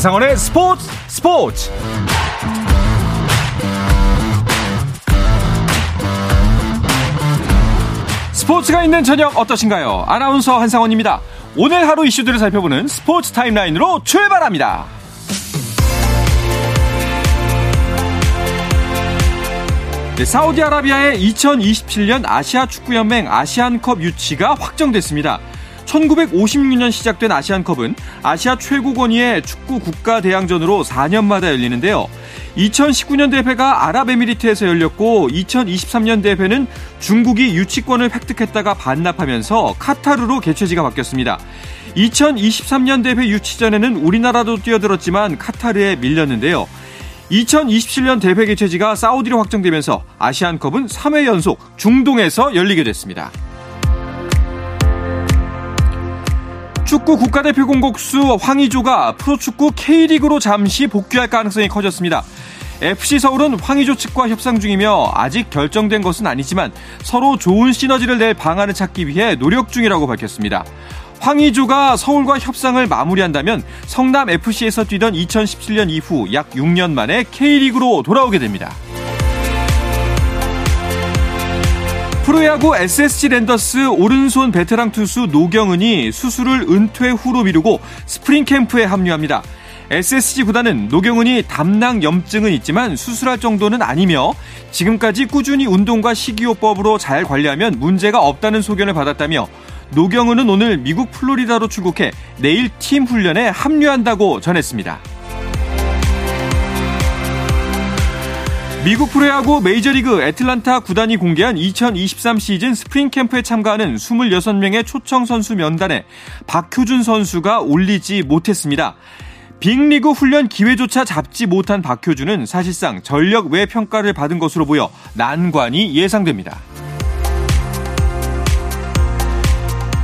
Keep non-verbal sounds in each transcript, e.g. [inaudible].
한상원의 스포츠 스포츠 스포츠가 있는 저녁 어떠신가요? 아나운서 한상원입니다. 오늘 하루 이슈들을 살펴보는 스포츠 타임라인으로 출발합니다. 네, 사우디아라비아의 2027년 아시아 축구연맹 아시안컵 유치가 확정됐습니다. 1956년 시작된 아시안컵은 아시아 최고 권위의 축구 국가 대항전으로 4년마다 열리는데요. 2019년 대회가 아랍에미리트에서 열렸고 2023년 대회는 중국이 유치권을 획득했다가 반납하면서 카타르로 개최지가 바뀌었습니다. 2023년 대회 유치전에는 우리나라도 뛰어들었지만 카타르에 밀렸는데요. 2027년 대회 개최지가 사우디로 확정되면서 아시안컵은 3회 연속 중동에서 열리게 됐습니다. 축구 국가대표 공격수 황의조가 프로축구 K리그로 잠시 복귀할 가능성이 커졌습니다. FC 서울은 황의조 측과 협상 중이며 아직 결정된 것은 아니지만 서로 좋은 시너지를 낼 방안을 찾기 위해 노력 중이라고 밝혔습니다. 황의조가 서울과 협상을 마무리한다면 성남 FC에서 뛰던 2017년 이후 약 6년 만에 K리그로 돌아오게 됩니다. 프로야구 SSG 랜더스 오른손 베테랑 투수 노경은이 수술을 은퇴 후로 미루고 스프링 캠프에 합류합니다. SSG 구단은 노경은이 담낭 염증은 있지만 수술할 정도는 아니며 지금까지 꾸준히 운동과 식이요법으로 잘 관리하면 문제가 없다는 소견을 받았다며 노경은은 오늘 미국 플로리다로 출국해 내일 팀 훈련에 합류한다고 전했습니다. 미국 프로야구 메이저리그 애틀란타 구단이 공개한 2023 시즌 스프링 캠프에 참가하는 26명의 초청 선수 명단에 박효준 선수가 올리지 못했습니다. 빅리그 훈련 기회조차 잡지 못한 박효준은 사실상 전력 외 평가를 받은 것으로 보여 난관이 예상됩니다.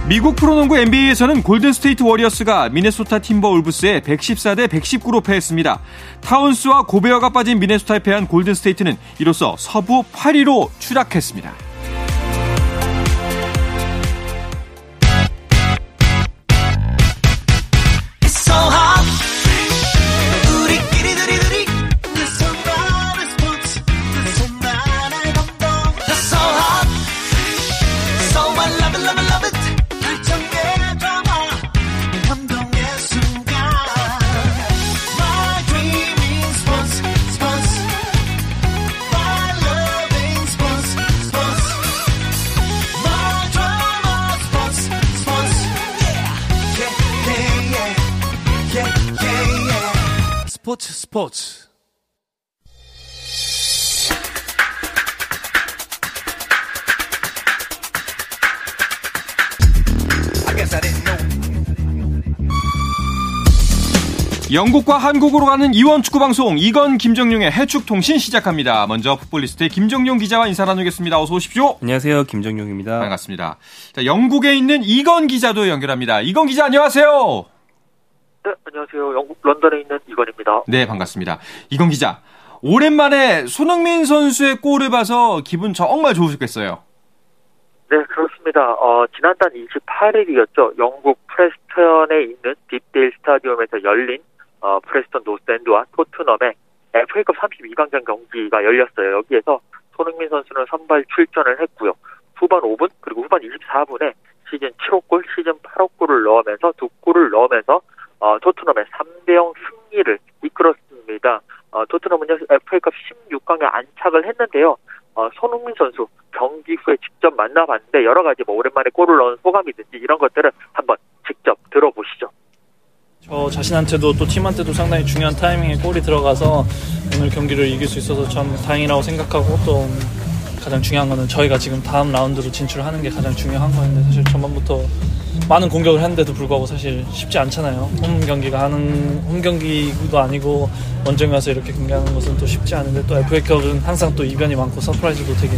미국 프로농구 NBA에서는 골든스테이트 워리어스가 미네소타 팀버울브스에 114대 119로 패했습니다. 타운스와 고베어가 빠진 미네소타에 패한 골든스테이트는 이로써 서부 8위로 추락했습니다. 영국과 한국으로 가는 이원 축구 방송 이건 김정용의 해축 통신 시작합니다. 먼저 풋볼리스트의 김정용 기자와 인사 나누겠습니다. 어서 오십시오. 안녕하세요. 김정용입니다. 반갑습니다. 자, 영국에 있는 이건 기자도 연결합니다. 이건 기자 안녕하세요. 네, 안녕하세요. 영국 런던에 있는 이건입니다. 네, 반갑습니다. 이건 기자. 오랜만에 손흥민 선수의 골을 봐서 기분 정말 좋으셨겠어요. 네, 그렇습니다. 어, 지난달 28일이었죠. 영국 프레스턴에 있는 딥데일 스타디움에서 열린 어, 프레스턴 노스엔드와 토트넘의 FA컵 32강전 경기가 열렸어요. 여기에서 손흥민 선수는 선발 출전을 했고요. 후반 5분 그리고 후반 24분에 시즌 7호 골, 시즌 8호 골을 넣으면서 두 골을 넣으면서 어, 토트넘의 3대0 승리를 이끌었습니다. 어, 토트넘은요, FA컵 16강에 안착을 했는데요. 어, 손흥민 선수 경기 후에 직접 만나봤는데 여러 가지 뭐 오랜만에 골을 넣은 소감이든지 이런 것들을 한번. 저 자신한테도 또 팀한테도 상당히 중요한 타이밍에 골이 들어가서 오늘 경기를 이길 수 있어서 참 다행이라고 생각하고 또 가장 중요한 거는 저희가 지금 다음 라운드로 진출하는 게 가장 중요한 거였는데 사실 전반부터 많은 공격을 했는데도 불구하고 사실 쉽지 않잖아요. 홈 경기가 하는 홈 경기도 아니고 원정에 와서 이렇게 경기하는 것은 또 쉽지 않은데 또 FA컵은 항상 또 이변이 많고 surprise도 되게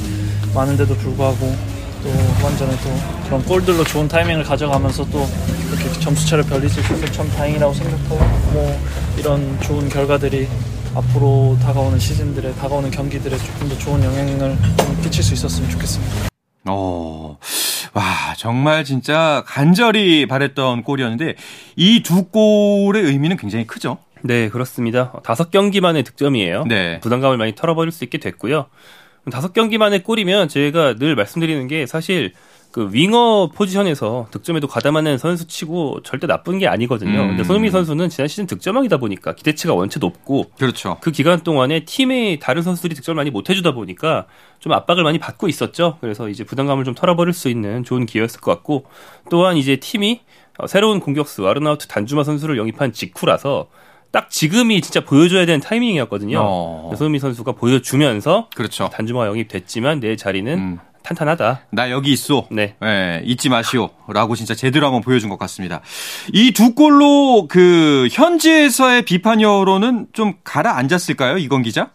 많은데도 불구하고 또 후반전에 또 그런 골들로 좋은 타이밍을 가져가면서 또 이렇게 점수차를 벌릴 수 있어서 참 다행이라고 생각하고 뭐 이런 좋은 결과들이 앞으로 다가오는 시즌들에 다가오는 경기들에 조금 더 좋은 영향을 좀 끼칠 수 있었으면 좋겠습니다. 어, 와, 정말 진짜 간절히 바랬던 골이었는데, 이 두 골의 의미는 굉장히 크죠? 네, 그렇습니다. 다섯 경기 만의 득점이에요. 네. 부담감을 많이 털어버릴 수 있게 됐고요. 다섯 경기 만에 골이면 제가 늘 말씀드리는 게 사실 그 윙어 포지션에서 득점에도 가담하는 선수치고 절대 나쁜 게 아니거든요. 음. 근데 손흥민 선수는 지난 시즌 득점왕이다 보니까 기대치가 원체 높고 그렇죠. 그 기간 동안에 팀의 다른 선수들이 득점을 많이 못 해주다 보니까 좀 압박을 많이 받고 있었죠. 그래서 이제 부담감을 좀 털어버릴 수 있는 좋은 기회였을 것 같고 또한 이제 팀이 어, 새로운 공격수 아르나우트 단주마 선수를 영입한 직후라서 딱 지금이 진짜 보여줘야 되는 타이밍이었거든요. 어. 손흥민 선수가 보여주면서 그렇죠. 단주마 영입됐지만 내 자리는 음. 탄탄하다. 나 여기 있어. 네. 예, 잊지 마시오 라고 진짜 제대로 한번 보여준 것 같습니다. 이 두 골로 그 현지에서의 비판 여론은 좀 가라앉았을까요, 이건 기자?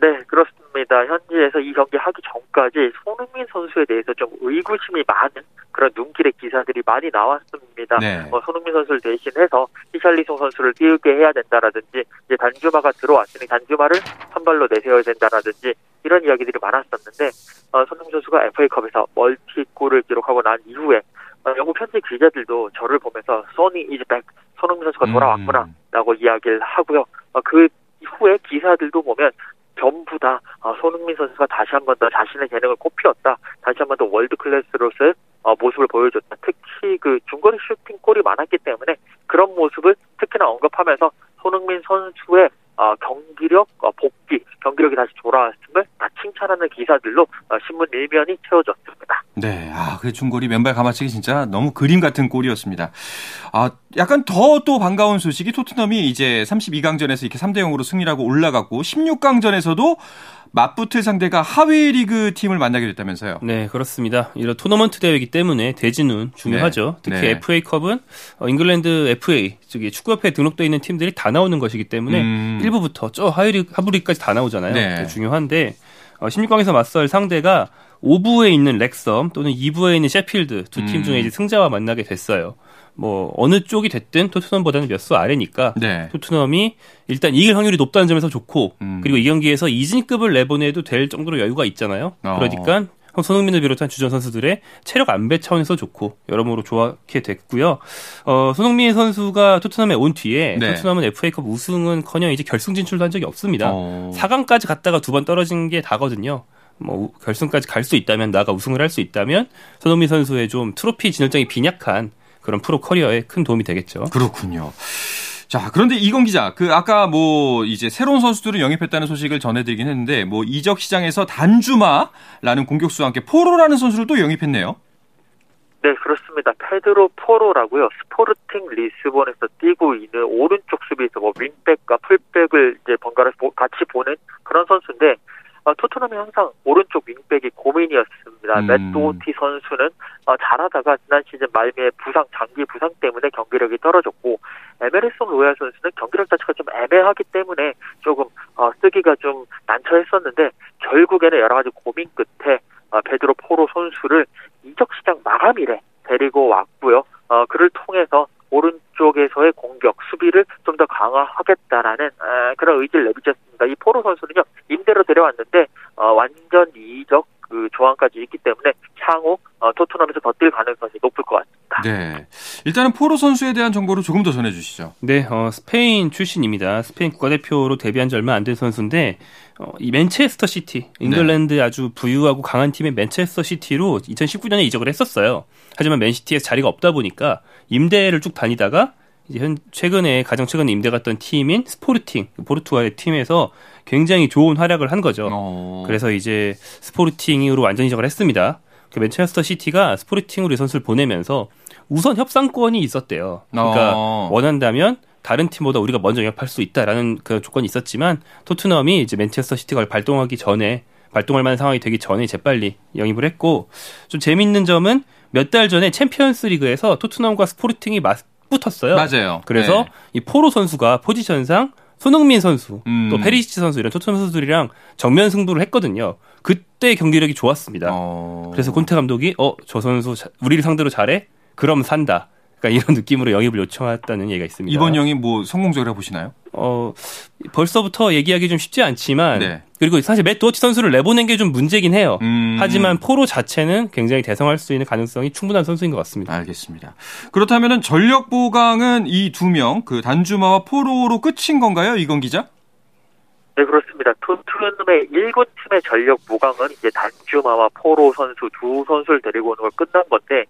네, 그렇습니다. 현지에서 이 경기 하기 전까지 손흥민 선수에 대해서 좀 의구심이 많은 그런 눈길의 기사들이 많이 나왔습니다. 네. 어, 손흥민 선수를 대신해서 히샬리송 선수를 띄우게 해야 된다라든지 이제 단주마가 들어왔으니 단주마를 선발로 내세워야 된다라든지 이런 이야기들이 많았었는데 어, 손흥민 선수가 FA컵에서 멀티골을 기록하고 난 이후에 어, 영국 현지 기자들도 저를 보면서 Sonny is back 손흥민 선수가 돌아왔구나 음. 라고 이야기를 하고요. 어, 그 이후에 기사들도 보면 전부 다 어, 손흥민 선수가 다시 한 번 더 자신의 재능을 꽃피웠다. 다시 한 번 더 world class로서의 어, 모습을 보여줬다. 특히 그 중거리 슈팅 골이 많았기 때문에 그런 모습을 특히나 언급하면서 손흥민 선수의 어, 경기력 어, 복귀, 경기력이 다시 돌아왔음을 다 칭찬하는 기사들로 어, 신문 일면이 채워졌습니다. 네, 아, 그 중거리 맨발 가마치기 진짜 너무 그림 같은 골이었습니다. 아, 약간 더 또 반가운 소식이 토트넘이 이제 32강전에서 이렇게 3대 0으로 승리하고 올라갔고 16강전에서도 맞붙을 상대가 하위 리그 팀을 만나게 됐다면서요. 네, 그렇습니다. 이런 토너먼트 대회이기 때문에 대진은 중요하죠. 네. 특히 네. FA컵은 어, 잉글랜드 FA, 저기 축구협회에 등록되어 있는 팀들이 다 나오는 것이기 때문에 음. 1부부터 저 하위리, 하부리까지 다 나오잖아요. 네. 네, 중요한데 어, 16강에서 맞설 상대가 5부에 있는 렉섬 또는 2부에 있는 셰필드 두팀 음. 중에 이제 승자와 만나게 됐어요. 뭐 어느 쪽이 됐든 토트넘보다는 몇 수 아래니까 네. 토트넘이 일단 이길 확률이 높다는 점에서 좋고 음. 그리고 이 경기에서 이진급을 내보내도 될 정도로 여유가 있잖아요. 어. 그러니까 손흥민을 비롯한 주전 선수들의 체력 안배 차원에서 좋고 여러모로 좋게 됐고요. 어, 손흥민 선수가 토트넘에 온 뒤에 네. 토트넘은 FA컵 우승은커녕 이제 결승 진출도 한 적이 없습니다. 어. 4강까지 갔다가 두 번 떨어진 게 다거든요. 뭐 우- 결승까지 갈 수 있다면 나가 우승을 할 수 있다면 손흥민 선수의 좀 트로피 진열장이 빈약한 그런 프로 커리어에 큰 도움이 되겠죠. 그렇군요. 자, 그런데 이건 기자, 그 아까 뭐 이제 새로운 선수들을 영입했다는 소식을 전해드리긴 했는데 뭐 이적 시장에서 단주마라는 공격수와 함께 포로라는 선수를 또 영입했네요. 네, 그렇습니다. 페드로 포로라고요. 스포르팅 리스본에서 뛰고 있는 오른쪽 수비에서 뭐 윙백과 풀백을 이제 번갈아 보- 같이 보는 그런 선수인데 어, 토트넘이 항상 오른쪽 윙백이 고민이었습니다. 음. 맷 도어티 선수는 어, 잘하다가 지난 시즌 말미에 부상, 장기 부상 때문에 경기력이 떨어졌고 에메르송 로얄 선수는 경기력 자체가 좀 애매하기 때문에 조금 어, 쓰기가 좀 난처했었는데 결국에는 여러 가지 고민 끝에 어, 페드로 포로 선수를 이적 시장 마감일에 데리고 왔고요. 어, 그를 통해서 오른쪽에서의 공격, 수비를 좀 더 강화하겠다라는 에, 그런 의지를 내비쳤습니다. 이 포로 선수는요 임대로 데려왔는데 어, 완전 이적 그 조항까지 있기 때문에 향후 어, 토트넘에서 더 뛸 가능성이 높을 것 같습니다. 네. 일단은 포로 선수에 대한 정보를 조금 더 전해주시죠. 네, 어, 스페인 출신입니다. 스페인 국가대표로 데뷔한 지 얼마 안 된 선수인데, 어, 이 맨체스터 시티, 잉글랜드 아주 부유하고 강한 팀의 맨체스터 시티로 2019년에 이적을 했었어요. 하지만 맨시티에서 자리가 없다 보니까 임대를 쭉 다니다가 이제 현 최근에 가장 최근에 임대 갔던 팀인 스포르팅 포르투갈의 팀에서 굉장히 좋은 활약을 한 거죠. 어. 그래서 이제 스포르팅으로 완전 이적을 했습니다. 그 맨체스터 시티가 스포르팅으로 이 선수를 보내면서 우선 협상권이 있었대요. 그러니까 어. 원한다면 다른 팀보다 우리가 먼저 영입할 수 있다라는 그 조건이 있었지만 토트넘이 이제 맨체스터 시티가 발동하기 전에 발동할 만한 상황이 되기 전에 재빨리 영입을 했고 좀 재밌는 점은 몇 달 전에 챔피언스 리그에서 토트넘과 스포르팅이 맞 붙었어요. 맞아요. 그래서 네. 이 포로 선수가 포지션상 손흥민 선수 음. 또 페리시치 선수 이런 토트넘 선수들이랑 정면 승부를 했거든요. 그때 경기력이 좋았습니다. 어. 그래서 콘테 감독이 어 저 선수 자- 우리를 상대로 잘해? 그럼 산다. 그러니까 이런 느낌으로 영입을 요청했다는 얘기가 있습니다. 이번 영입 뭐 성공적으로 해보시나요? 어 벌써부터 얘기하기 좀 쉽지 않지만 네. 그리고 사실 맷 도어티 선수를 내보낸 게 좀 문제긴 해요. 음. 하지만 포로 자체는 굉장히 대성할 수 있는 가능성이 충분한 선수인 것 같습니다. 알겠습니다. 그렇다면은 전력 보강은 이 두 명, 그 단주마와 포로로 끝인 건가요, 이건 기자? 네, 그렇습니다. 토트넘의 1군 팀의 전력 보강은 이제 단주마와 포로 선수 두 선수를 데리고 오는 걸 끝난 건데,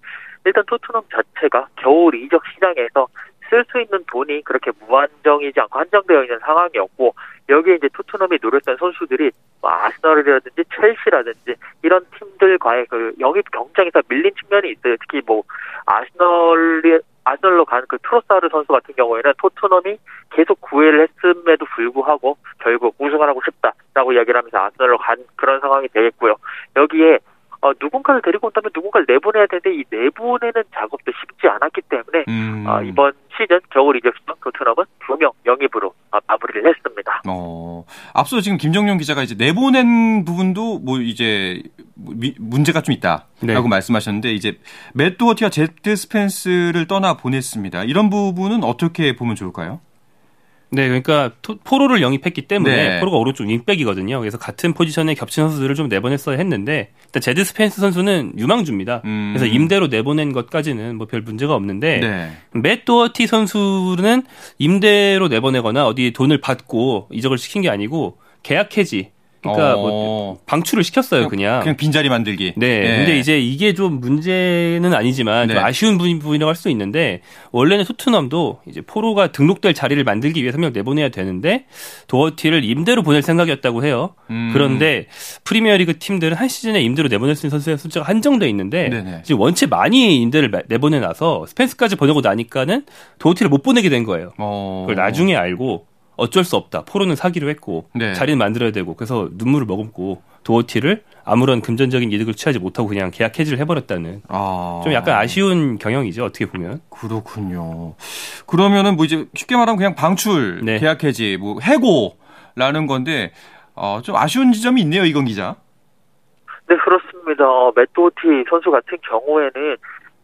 일단 토트넘 자체가 겨울 이적 시장에서 쓸 수 있는 돈이 그렇게 무한정이지 않고 한정되어 있는 상황이었고, 여기에 이제 토트넘이 노렸던 선수들이 뭐 아스널이라든지 첼시라든지 이런 팀들과의 그 영입 경쟁에서 밀린 측면이 있어요. 특히 뭐 아스널이 아스널로 간 그 트로사르 선수 같은 경우에는 토트넘이 계속 구애를 했음에도 불구하고 결국 우승을 하고 싶다라고 이야기를 하면서 아스널로 간 그런 상황이 되겠고요. 여기에 어, 누군가를 데리고 온다면 누군가를 내보내야 되는데 이 내보내는 작업도 쉽지 않았기 때문에 음. 어, 이번 시즌 겨울 이적 시즌 토트넘은 두 명 영입으로 어, 마무리를 했습니다. 어, 앞서 지금 김정용 기자가 이제 내보낸 부분도 뭐 이제 미- 문제가 좀 있다라고 네. 말씀하셨는데 이제 맷 도어티와 제드 스펜스를 떠나 보냈습니다. 이런 부분은 어떻게 보면 좋을까요? 네, 그러니까 토- 포로를 영입했기 때문에 네. 포로가 오른쪽 윙백이거든요. 그래서 같은 포지션에 겹친 선수들을 좀 내보냈어야 했는데 일단 제드 스펜스 선수는 유망주입니다. 음. 그래서 임대로 내보낸 것까지는 뭐 별 문제가 없는데 네. 맷 도어티 선수는 임대로 내보내거나 어디 돈을 받고 이적을 시킨 게 아니고 계약 해지. 그러니까 어. 뭐 방출을 시켰어요, 그냥. 그냥 빈자리 만들기. 네. 예. 근데 이제 이게 좀 문제는 아니지만 좀 네. 아쉬운 부분- 부분이라고 할 수 있는데 원래는 토트넘도 이제 포로가 등록될 자리를 만들기 위해서 한명 내보내야 되는데 도어티를 임대로 보낼 생각이었다고 해요. 음. 그런데 프리미어리그 팀들은 한 시즌에 임대로 내보낼 수 있는 선수의 숫자가 한정돼 있는데 네네. 지금 원체 많이 임대를 마- 내보내 놔서 스펜스까지 보내고 나니까는 도어티를 못 보내게 된 거예요. 어. 그걸 나중에 알고 어쩔 수 없다. 포로는 사기로 했고 네. 자리는 만들어야 되고 그래서 눈물을 머금고 도어티를 아무런 금전적인 이득을 취하지 못하고 그냥 계약 해지를 해버렸다는 아. 좀 약간 아쉬운 경영이죠 어떻게 보면 그렇군요. 그러면은 뭐 이제 쉽게 말하면 그냥 방출, 네. 계약 해지, 뭐 해고라는 건데 어, 좀 아쉬운 지점이 있네요, 이건 기자. 네, 그렇습니다. 어, 맷도티 선수 같은 경우에는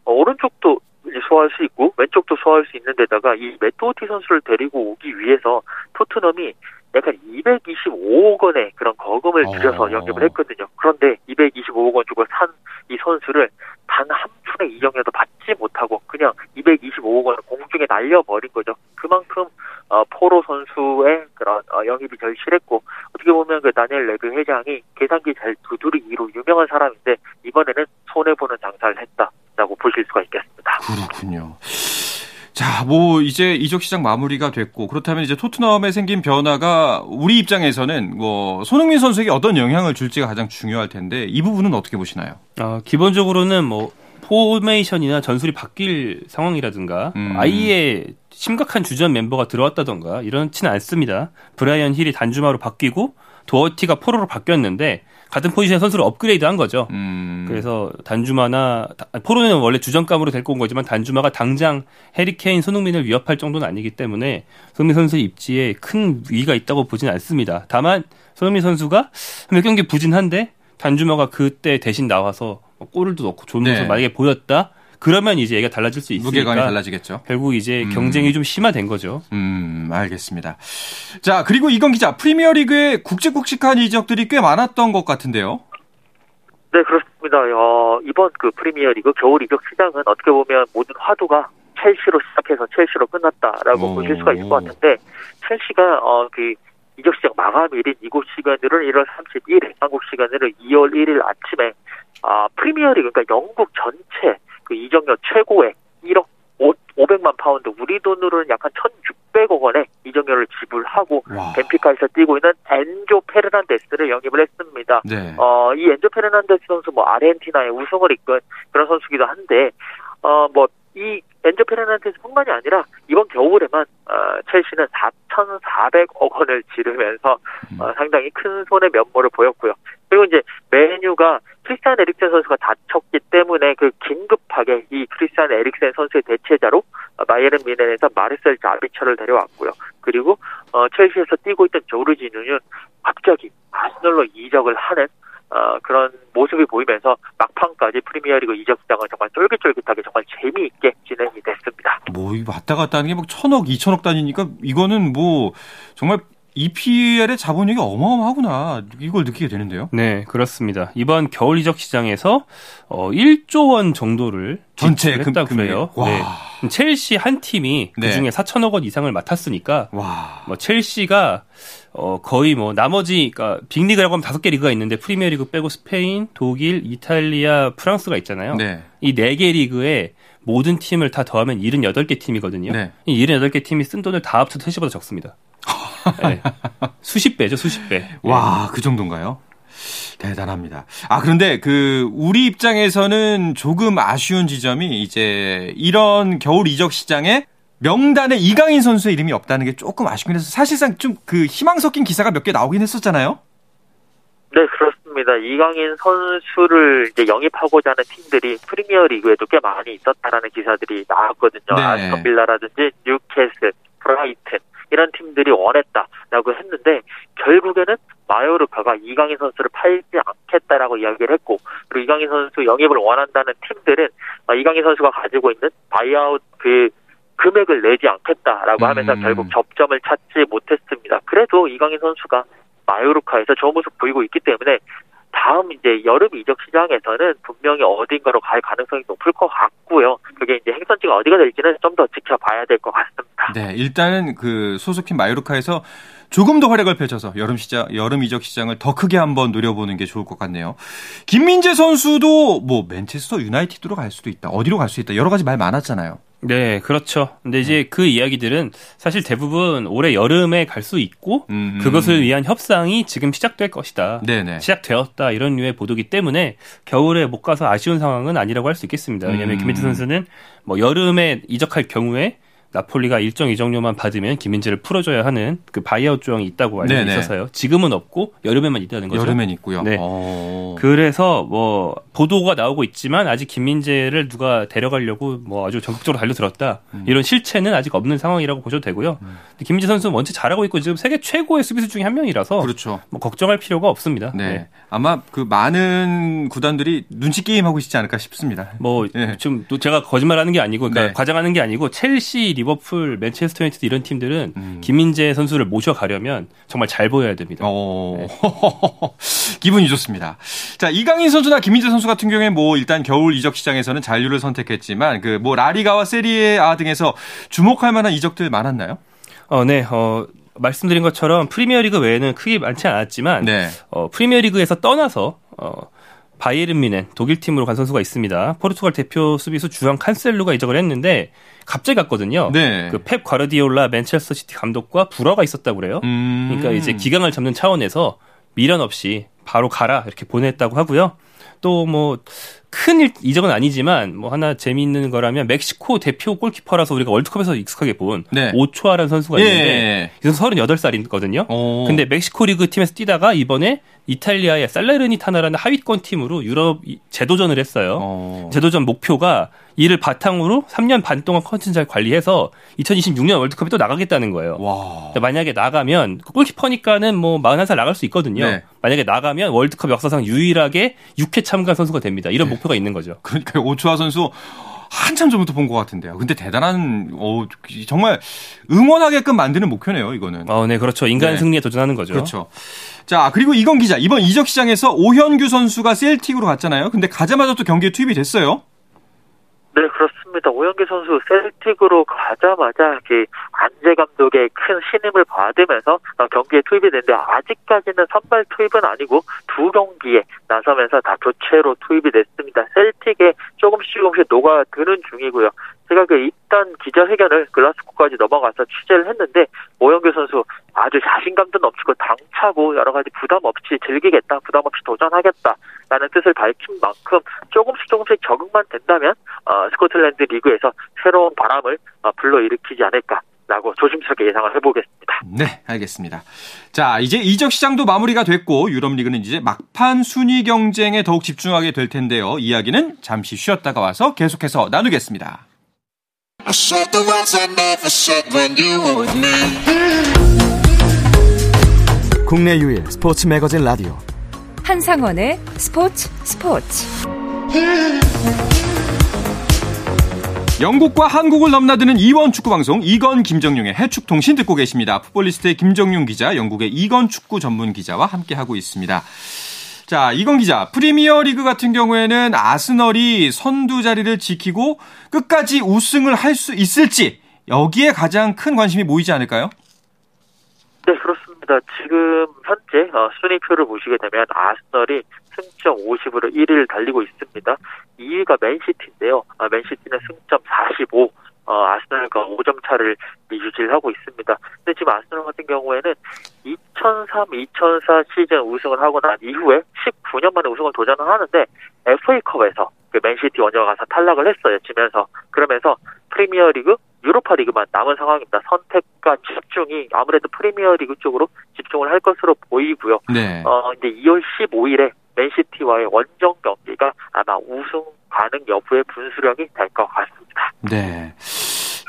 어, 오른쪽도 이제 소화할 수 있고 왼쪽도 소화할 수 있는 데다가 이 맷도티 선수를 데리고 오기 위해서 토트넘이 약간 225억 원의 그런 거금을 들여서 어. 영입을 했거든요. 그런데 225억 원 주고 산 이 선수를 단 한 푼의 이적료도 받지 못하고 그냥 225억 원을 공중에 날려버린 거죠. 그만큼 어, 포로 선수의 그런 어, 영입이 절실했고 어떻게 보면 그 다니엘 레그 회장이 계산기 잘 두드리기로 유명한 사람인데 이번에는 손해 보는 장사를 했다라고 보실 수가 있겠습니다. 그렇군요. 자, 뭐 이제 이적 시장 마무리가 됐고 그렇다면 이제 토트넘에 생긴 변화가 우리 입장에서는 뭐 손흥민 선수에게 어떤 영향을 줄지가 가장 중요할 텐데 이 부분은 어떻게 보시나요? 어, 기본적으로는 뭐 포메이션이나 전술이 바뀔 상황이라든가 음. 아예 심각한 주전 멤버가 들어왔다던가 이렇지는 않습니다. 브라이언 힐이 단주마로 바뀌고 도어티가 포로로 바뀌었는데 같은 포지션의 선수를 업그레이드한 거죠. 음. 그래서 단주마나 다- 포로는 원래 주전감으로 데리고 온 거지만 단주마가 당장 해리케인, 손흥민을 위협할 정도는 아니기 때문에 손흥민 선수의 입지에 큰 위기가 있다고 보진 않습니다. 다만 손흥민 선수가 몇 경기 부진한데 단주마가 그때 대신 나와서 뭐 골을 도 넣고 좋은 네. 모습 만약에 보였다 그러면 이제 얘가 달라질 수 있으니까 무게감이 달라지겠죠. 결국 이제 음. 경쟁이 좀 심화된 거죠. 음, 알겠습니다. 자, 그리고 이건 기자, 프리미어리그에 굵직굵직한 이적들이 꽤 많았던 것 같은데요. 네, 그렇습니다. 어, 이번 그 프리미어리그 겨울 이적 시장은 어떻게 보면 모든 화두가 첼시로 시작해서 첼시로 끝났다라고 오. 보실 수가 있을 것 같은데 첼시가 어, 그 이적 시장 마감일인 이곳 시간으로는 1월 31일, 한국 시간으로 2월 1일 아침에 아, 프리미어리그 그러니까 영국 전체 그 이적료 최고액 1억 5, 500만 파운드 우리 돈으로는 약간 1,600억 원의 이적료를 지불하고 와. 벤피카에서 뛰고 있는 엔조 페르난데스를 영입을 했습니다. 네. 어, 이 엔조 페르난데스 선수 뭐 아르헨티나의 우승을 이끈 그런 선수기도 한데, 어, 뭐, 이 엔조 페르난데스뿐만이 아니라 이번 겨울에만 어, 첼시는 4,400억 원을 지르면서 어, 상당히 큰 손의 면모를 보였고요. 그리고 이제 맨유가 크리스티안 에릭센 선수가 다쳤기 때문에 그 긴급하게 이 크리스티안 에릭센 선수의 대체자로 어, 바이에른 미넨에서 마르셀 자비처를 데려왔고요. 그리고 어, 첼시에서 뛰고 있던 조르지누는 갑자기 아스널로 이적을 하는 어, 그런 모습이 보이면서 막판까지 프리미어리그 이적 시장은 정말 쫄깃쫄깃하게 정말 재미있게 진행이 됐습니다. 뭐, 이 왔다 갔다 하는 게 막 천억, 이천억 단위니까 이거는 뭐, 정말 EPL의 자본력이 어마어마하구나 이걸 느끼게 되는데요. 네, 그렇습니다. 이번 겨울 이적 시장에서 어 1조 원 정도를 전체 했다고 금, 그래요. 와. 네. 첼시 한 팀이 네. 그중에 4천억 원 이상을 맡았으니까 와. 뭐 첼시가 어 거의 뭐 나머지 그러니까 빅리그라고 하면 다섯 개 리그가 있는데 프리미어리그 빼고 스페인, 독일, 이탈리아, 프랑스가 있잖아요. 네. 이 네 개 리그에 모든 팀을 다 더하면 78개 팀이거든요. 네. 이 78개 팀이 쓴 돈을 다 합쳐도 첼시보다 적습니다. [laughs] 네. 수십 배죠, 수십 배. 와, 그 정도인가요? 대단합니다. 아, 그런데 그, 우리 입장에서는 조금 아쉬운 지점이 이제 이런 겨울 이적 시장에 명단에 이강인 선수의 이름이 없다는 게 조금 아쉽긴 해서 사실상 좀 그 희망 섞인 기사가 몇 개 나오긴 했었잖아요. 네, 그렇습니다. 이강인 선수를 이제 영입하고자 하는 팀들이 프리미어 리그에도 꽤 많이 있었다라는 기사들이 나왔거든요. 네. 아스톤 빌라라든지 뉴캐슬, 브라이튼 이런 팀들이 원했다라고 했는데 결국에는 마요르카가 이강인 선수를 팔지 않겠다라고 이야기를 했고 그리고 이강인 선수 영입을 원한다는 팀들은 아, 이강인 선수가 가지고 있는 바이아웃 그 금액을 내지 않겠다라고 하면서 음. 결국 접점을 찾지 못했습니다. 그래도 이강인 선수가 마요르카에서 좋은 모습 보이고 있기 때문에 다음 이제 여름 이적 시장에서는 분명히 어딘가로 갈 가능성이 높을 것 같고요. 그게 이제 행선지가 어디가 될지는 좀 더 지켜봐야 될 것 같습니다. 네, 일단은 그 소속팀 마요르카에서 조금 더 활약을 펼쳐서 여름 시장, 여름 이적 시장을 더 크게 한번 노려보는 게 좋을 것 같네요. 김민재 선수도 뭐 맨체스터 유나이티드로 갈 수도 있다. 어디로 갈 수 있다. 여러 가지 말 많았잖아요. 네, 그렇죠. 근데 이제 그 이야기들은 사실 대부분 올해 여름에 갈 수 있고 음. 그것을 위한 협상이 지금 시작될 것이다. 네네. 시작되었다 이런 류의 보도기 때문에 겨울에 못 가서 아쉬운 상황은 아니라고 할 수 있겠습니다. 왜냐하면 음. 김민재 선수는 뭐 여름에 이적할 경우에 나폴리가 일정 이적료만 받으면 김민재를 풀어줘야 하는 그 바이아웃 조항이 있다고 알려져 네네. 있어서요. 지금은 없고 여름에만 있다는 거죠. 여름엔 있고요. 네. 어. 그래서 뭐 보도가 나오고 있지만 아직 김민재를 누가 데려가려고 뭐 아주 적극적으로 달려들었다 음. 이런 실체는 아직 없는 상황이라고 보셔도 되고요. 근데 김민재 선수는 원체 잘하고 있고 지금 세계 최고의 수비수 중에 한 명이라서 그렇죠. 뭐 걱정할 필요가 없습니다. 네. 네. 아마 그 많은 구단들이 눈치 게임 하고 있지 않을까 싶습니다. 뭐 네. 좀또 제가 거짓말하는 게 아니고 그러니까 네. 과장하는 게 아니고 첼시, 리버풀, 맨체스터 유나이티드 이런 팀들은 음. 김민재 선수를 모셔가려면 정말 잘 보여야 됩니다. 어, [laughs] 기분이 좋습니다. 자, 이강인 선수나 김민재 선수 같은 경우에 뭐 일단 겨울 이적 시장에서는 잔류를 선택했지만 그 뭐 라리가와 세리에 A 등에서 주목할 만한 이적들 많았나요? 어, 네. 어, 말씀드린 것처럼 프리미어리그 외에는 크게 많지 않았지만 네. 어, 프리미어리그에서 떠나서 어, 바이에른 뮌헨 독일 팀으로 간 선수가 있습니다. 포르투갈 대표 수비수 주앙 칸셀루가 이적을 했는데 갑자기 갔거든요. 네. 그 펩 과르디올라 맨체스터 시티 감독과 불화가 있었다고 그래요. 음. 그러니까 이제 기강을 잡는 차원에서 미련 없이 바로 가라 이렇게 보냈다고 하고요. 또 뭐 큰 이적은 아니지만 뭐 하나 재미있는 거라면 멕시코 대표 골키퍼라서 우리가 월드컵에서 익숙하게 본 네. 오초아라는 선수가 예. 있는데 이 선수 38살이거든요. 어. 근데 멕시코 리그 팀에서 뛰다가 이번에 이탈리아의 살레르니타나라는 하위권 팀으로 유럽 이- 재도전을 했어요. 어. 재도전 목표가 이를 바탕으로 3년 반 동안 컨텐츠 잘 관리해서 2026년 월드컵에 또 나가겠다는 거예요. 와. 만약에 나가면 골키퍼니까는 뭐 41살 나갈 수 있거든요. 네. 만약에 나가면 월드컵 역사상 유일하게 6회 참가 선수가 됩니다. 이런 네. 목표가 있는 거죠. 그러니까 오초아 선수 한참 전부터 본 것 같은데요. 근데 대단한 어 정말 응원하게끔 만드는 목표네요. 이거는. 어, 네, 그렇죠. 인간 네. 승리에 도전하는 거죠. 그렇죠. 자 그리고 이건 기자 이번 이적 시장에서 오현규 선수가 셀틱으로 갔잖아요. 근데 가자마자 또 경기에 투입이 됐어요. 네, 그렇습니다. 오영기 선수 셀틱으로 가자마자 이렇게 안재 감독의 큰 신임을 받으면서 어, 경기에 투입이 됐는데 아직까지는 선발 투입은 아니고 두 경기에 나서면서 다 교체로 투입이 됐습니다. 셀틱에 조금씩 조금씩 녹아드는 중이고요. 제가 그 일단 기자회견을 글라스코까지 넘어가서 취재를 했는데 오영규 선수 아주 자신감도 넘치고 당차고 여러 가지 부담 없이 즐기겠다, 부담 없이 도전하겠다라는 뜻을 밝힌 만큼 조금씩 조금씩 적응만 된다면 어, 스코틀랜드 리그에서 새로운 바람을 어, 불러일으키지 않을까 라고 조심스럽게 예상을 해보겠습니다. 네, 알겠습니다. 자, 이제 이적 시장도 마무리가 됐고 유럽 리그는 이제 막판 순위 경쟁에 더욱 집중하게 될 텐데요. 이야기는 잠시 쉬었다가 와서 계속해서 나누겠습니다. I said the words I never said when you were with me. 국내 유일 스포츠 매거진 라디오 한상원의 스포츠 스포츠 영국과 한국을 넘나드는 이원 축구 방송 이건 김정용의 해축 통신 듣고 계십니다. 풋볼리스트의 김정용 기자, 영국의 이건 축구 전문 기자와 함께 하고 있습니다. 자, 이건 기자, 프리미어 리그 같은 경우에는 아스널이 선두 자리를 지키고 끝까지 우승을 할 수 있을지 여기에 가장 큰 관심이 모이지 않을까요? 네, 그렇습니다. 지금 현재 어, 순위표를 보시게 되면 아스널이 승점 50으로 1위를 달리고 있습니다. 2위가 맨시티인데요. 아, 맨시티는 승점 45, 어, 아스널과 5점 차를 유지를 하고 있습니다. 근데 지금 아스널 같은 경우에는 2003-2004 시즌 우승을 하고 난 이후에 19년 만에 우승을 도전을 하는데 FA컵에서 그 맨시티 원정 가서 탈락을 했어요. 지면서 그러면서 프리미어리그, 유로파리그만 남은 상황입니다. 선택과 집중이 아무래도 프리미어리그 쪽으로 집중을 할 것으로 보이고요. 네. 어, 이제 2월 15일에 맨시티와의 원정 경기가 아마 우승 가능 여부의 분수령이 될 것 같습니다. 네.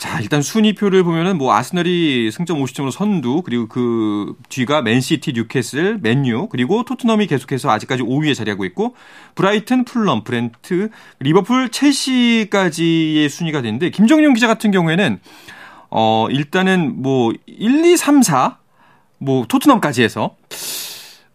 자, 일단 순위표를 보면은 뭐 아스널이 승점 50점으로 선두, 그리고 그 뒤가 맨시티, 뉴캐슬, 맨유, 그리고 토트넘이 계속해서 아직까지 5위에 자리하고 있고 브라이튼, 풀럼, 브렌트, 리버풀, 첼시까지의 순위가 되는데 김정용 기자 같은 경우에는 어, 일단은 뭐 1, 2, 3, 4, 뭐 토트넘까지 해서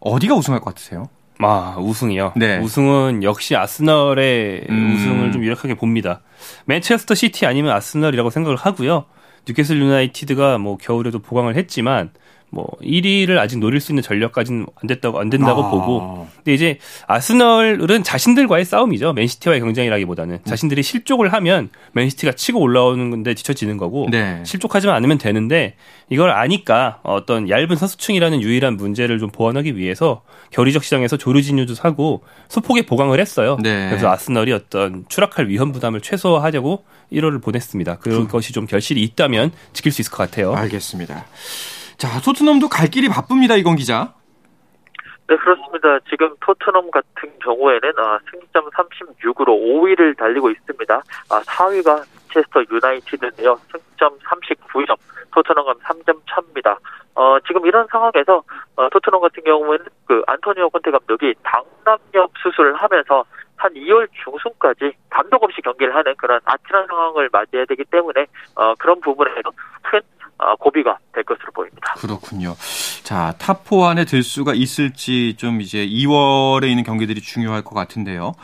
어디가 우승할 것 같으세요? 아, 우승이요. 네. 우승은 역시 아스널의 음. 우승을 좀 유력하게 봅니다. 맨체스터 시티 아니면 아스널이라고 생각을 하고요. 뉴캐슬 유나이티드가 뭐 겨울에도 보강을 했지만 뭐 1위를 아직 노릴 수 있는 전력까지는 안 됐다고 안 된다고 아. 보고. 근데 이제 아스널은 자신들과의 싸움이죠. 맨시티와의 경쟁이라기보다는 음. 자신들이 실족을 하면 맨시티가 치고 올라오는 건데 뒤처지는 거고 네. 실족하지만 않으면 되는데 이걸 아니까 어떤 얇은 선수층이라는 유일한 문제를 좀 보완하기 위해서 결의적 시장에서 조르지뉴도 사고 소폭의 보강을 했어요. 네. 그래서 아스널이 어떤 추락할 위험 부담을 최소화하려고 1호를 보냈습니다. 그것이 좀 결실이 있다면 지킬 수 있을 것 같아요. 알겠습니다. 자, 토트넘도 갈 길이 바쁩니다, 이건 기자. 네, 그렇습니다. 지금 토트넘 같은 경우에는 아, 승점 36으로 5위를 달리고 있습니다. 아, 4위가 체스터 유나이티드인데요. 승점 39점, 토트넘과 3점 차입니다. 어, 지금 이런 상황에서 어, 토트넘 같은 경우에는 그 안토니오 콘테 감독이 당남염 수술을 하면서 한 2월 중순까지 감독 없이 경기를 하는 그런 아찔한 상황을 맞이해야 되기 때문에 어, 그런 부분에서 고비가 될 것으로 보입니다. 그렇군요. 자, 탑4 안에 들 수가 있을지 좀 이제 2월에 있는 경기들이 중요할 것 같은데요.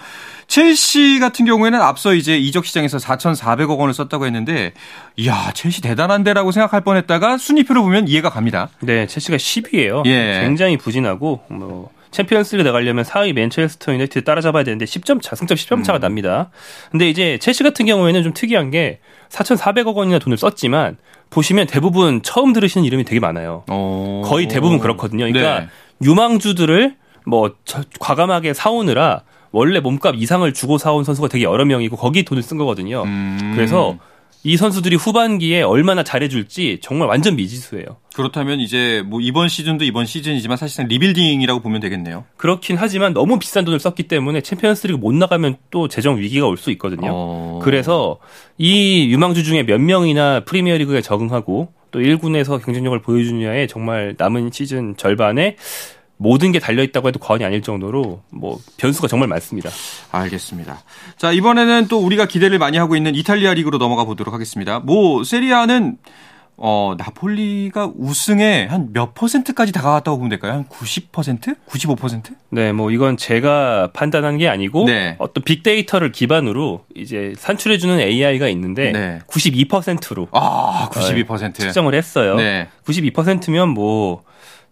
첼시 같은 경우에는 앞서 이제 이적 시장에서 4,400억 원을 썼다고 했는데, 이야, 첼시 대단한데라고 생각할 뻔 했다가 순위표를 보면 이해가 갑니다. 네, 첼시가 10위예요. 예. 굉장히 부진하고 뭐 챔피언스리그 나가려면 4위 맨체스터 유나이티드 따라잡아야 되는데 10점 차, 승점 10점 차가 납니다. 근데 이제 첼시 같은 경우에는 좀 특이한 게 4,400억 원이나 돈을 썼지만 보시면 대부분 처음 들으시는 이름이 되게 많아요. 어... 거의 대부분 그렇거든요. 그러니까 네. 유망주들을 뭐 저- 과감하게 사오느라 원래 몸값 이상을 주고 사온 선수가 되게 여러 명이고 거기 돈을 쓴 거거든요. 음, 그래서 이 선수들이 후반기에 얼마나 잘해줄지 정말 완전 미지수예요. 그렇다면 이제 뭐 이번 시즌도 이번 시즌이지만 사실상 리빌딩이라고 보면 되겠네요. 그렇긴 하지만 너무 비싼 돈을 썼기 때문에 챔피언스리그 못 나가면 또 재정 위기가 올 수 있거든요. 어... 그래서 이 유망주 중에 몇 명이나 프리미어리그에 적응하고 또 1군에서 경쟁력을 보여주느냐에 정말 남은 시즌 절반에 모든 게 달려 있다고 해도 과언이 아닐 정도로 뭐 변수가 정말 많습니다. 알겠습니다. 자, 이번에는 또 우리가 기대를 많이 하고 있는 이탈리아 리그로 넘어가 보도록 하겠습니다. 뭐, 세리아는, 어, 나폴리가 우승에 한 몇 퍼센트까지 다가왔다고 보면 될까요? 한 90%? 95%? 네, 뭐 이건 제가 판단한 게 아니고 네. 어떤 빅데이터를 기반으로 이제 산출해 주는 AI가 있는데 네. 92%로 아, 92%. 측정을 했어요. 네. 92%면 뭐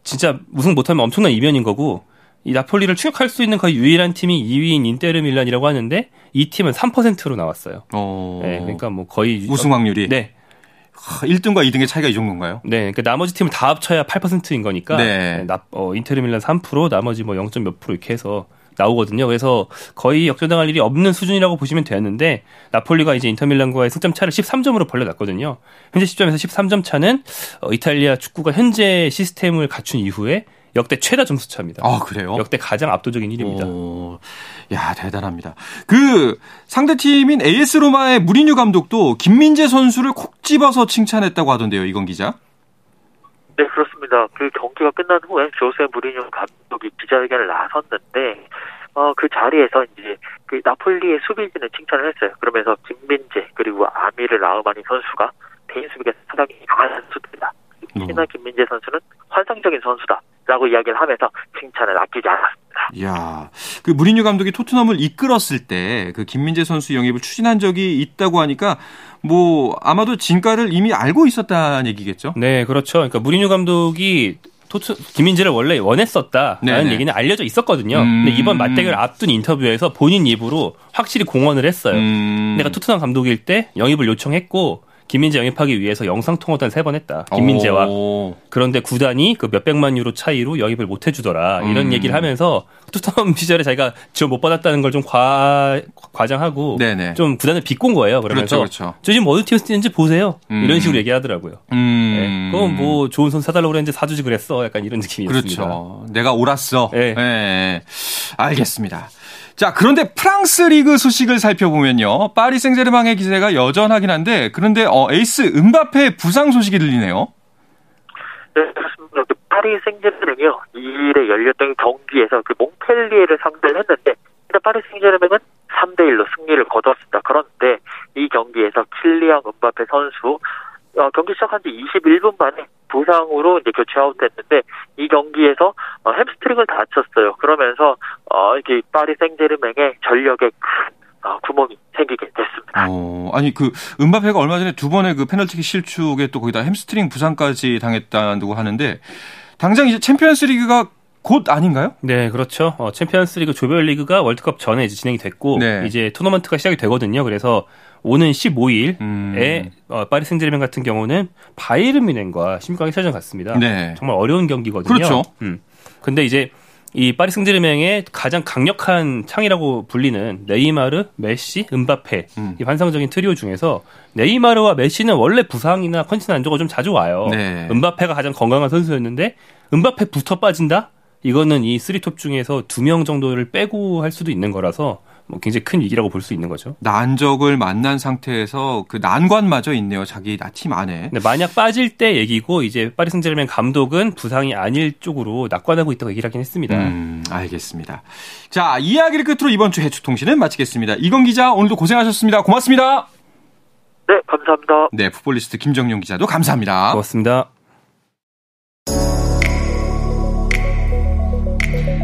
진짜 우승 못하면 엄청난 이변인 거고 이 나폴리를 추격할 수 있는 거의 유일한 팀이 2위인 인테르 밀란이라고 하는데 이 팀은 3%로 나왔어요. 어. 네, 그러니까 뭐 거의 우승 확률이. 네. 하, 1등과 2등의 차이가 이 정도인가요? 네, 그러니까 나머지 팀을 다 합쳐야 8%인 거니까 네. 네, 나, 어, 인테르 밀란 3%, 나머지 뭐 0. 몇 프로 이렇게 해서 나오거든요. 그래서 거의 역전당할 일이 없는 수준이라고 보시면 되는데 나폴리가 이제 인터 밀란과의 승점 차를 13점으로 벌려놨거든요. 현재 시점에서 13점 차는 어, 이탈리아 축구가 현재 시스템을 갖춘 이후에 역대 최다 점수 차입니다. 아, 그래요? 역대 가장 압도적인 1위입니다. 오, 야, 대단합니다. 그 상대 팀인 AS 로마의 무리뉴 감독도 김민재 선수를 콕 집어서 칭찬했다고 하던데요, 이건 기자. 네, 그렇습니다. 그 경기가 끝난 후에 조세 무리뉴 감독이 기자회견을 나섰는데 어, 그 자리에서 이제 그 나폴리의 수비진을 칭찬을 했어요. 그러면서 김민재 그리고 아미르 라우마니 선수가 개인 수비가 상당히 강한 선수들이다. 특히나 김민재 선수는 환상적인 선수다 라고 이야기를 하면서 칭찬을 아끼지 않았습니다. 야, 그 무리뉴 감독이 토트넘을 이끌었을 때 그 김민재 선수 영입을 추진한 적이 있다고 하니까 뭐 아마도 진가를 이미 알고 있었다는 얘기겠죠? 네, 그렇죠. 그러니까 무리뉴 감독이 토트 김민재를 원래 원했었다라는 네네. 얘기는 알려져 있었거든요. 음. 근데 이번 맞대결 앞둔 인터뷰에서 본인 입으로 확실히 공언을 했어요. 음. 내가 토트넘 감독일 때 영입을 요청했고 김민재 영입하기 위해서 영상 통화도 한세번 했다. 김민재와. 오. 그런데 구단이 그 몇백만 유로 차이로 영입을 못 해주더라. 이런 음. 얘기를 하면서 토트넘 시절에 [laughs] 자기가 지원 못 받았다는 걸 좀 과장하고 네네. 좀 구단을 비꼰 거예요. 그러면서 그렇죠, 그렇죠. 저 지금 어느 팀에서 뛰는지 보세요. 음. 이런 식으로 얘기하더라고요. 음. 네. 그건 뭐 좋은 손 사달라고 그랬는데 사주지 그랬어. 약간 이런 느낌이었습니다. 그렇죠. 내가 옳았어. 네. 예. 알겠습니다. 자, 그런데 프랑스 리그 소식을 살펴보면요. 파리 생제르맹의 기세가 여전하긴 한데, 그런데 어, 에이스 은바페 부상 소식이 들리네요. 네, 그렇습니다. 그 파리 생제르맹이요. 2일에 열렸던 경기에서 그 몽펠리에를 상대를 했는데 파리 생제르맹은 3대 1로 승리를 거뒀습니다. 그런데 이 경기에서 킬리앙 은바페 선수 어, 경기 시작한 지 21분 만에 부상으로 이제 교체 아웃됐는데 이 경기에서 어, 햄스트링을 다쳤어요. 그러면서 어, 이게 파리 생제르맹의 전력에 큰 어, 구멍이 생기게 됐습니다. 어, 아니 그 은바페가 얼마 전에 두 번의 그 페널티킥 실축에 또 거기다 햄스트링 부상까지 당했다고 하는데 당장 이제 챔피언스 리그가 곧 아닌가요? 네, 그렇죠. 어, 챔피언스리그 조별리그가 월드컵 전에 이제 진행이 됐고 네. 이제 토너먼트가 시작이 되거든요. 그래서 오는 15일에 음. 어, 파리 생제르맹 같은 경우는 바이에른 뮌헨과 16강 1차전 갖습니다. 네. 정말 어려운 경기거든요. 그렇죠. 음. 근데 이제 이 파리 생제르맹의 가장 강력한 창이라고 불리는 네이마르, 메시, 은바페 음. 이 환상적인 트리오 중에서 네이마르와 메시는 원래 부상이나 컨디션 안 좋고 좀 자주 와요. 네. 은바페가 가장 건강한 선수였는데 은바페부터 빠진다? 이거는 이 쓰리톱 중에서 두 명 정도를 빼고 할 수도 있는 거라서 뭐 굉장히 큰 위기라고 볼 수 있는 거죠. 난적을 만난 상태에서 그 난관마저 있네요. 자기 팀 안에. 근데 만약 빠질 때 얘기고 이제 파리 생제르맹 감독은 부상이 아닐 쪽으로 낙관하고 있다고 얘기를 하긴 했습니다. 음, 알겠습니다. 자, 이야기를 끝으로 이번 주 해축 통신은 마치겠습니다. 이건 기자 오늘도 고생하셨습니다. 고맙습니다. 네, 감사합니다. 네, 풋볼리스트 김정용 기자도 감사합니다. 고맙습니다.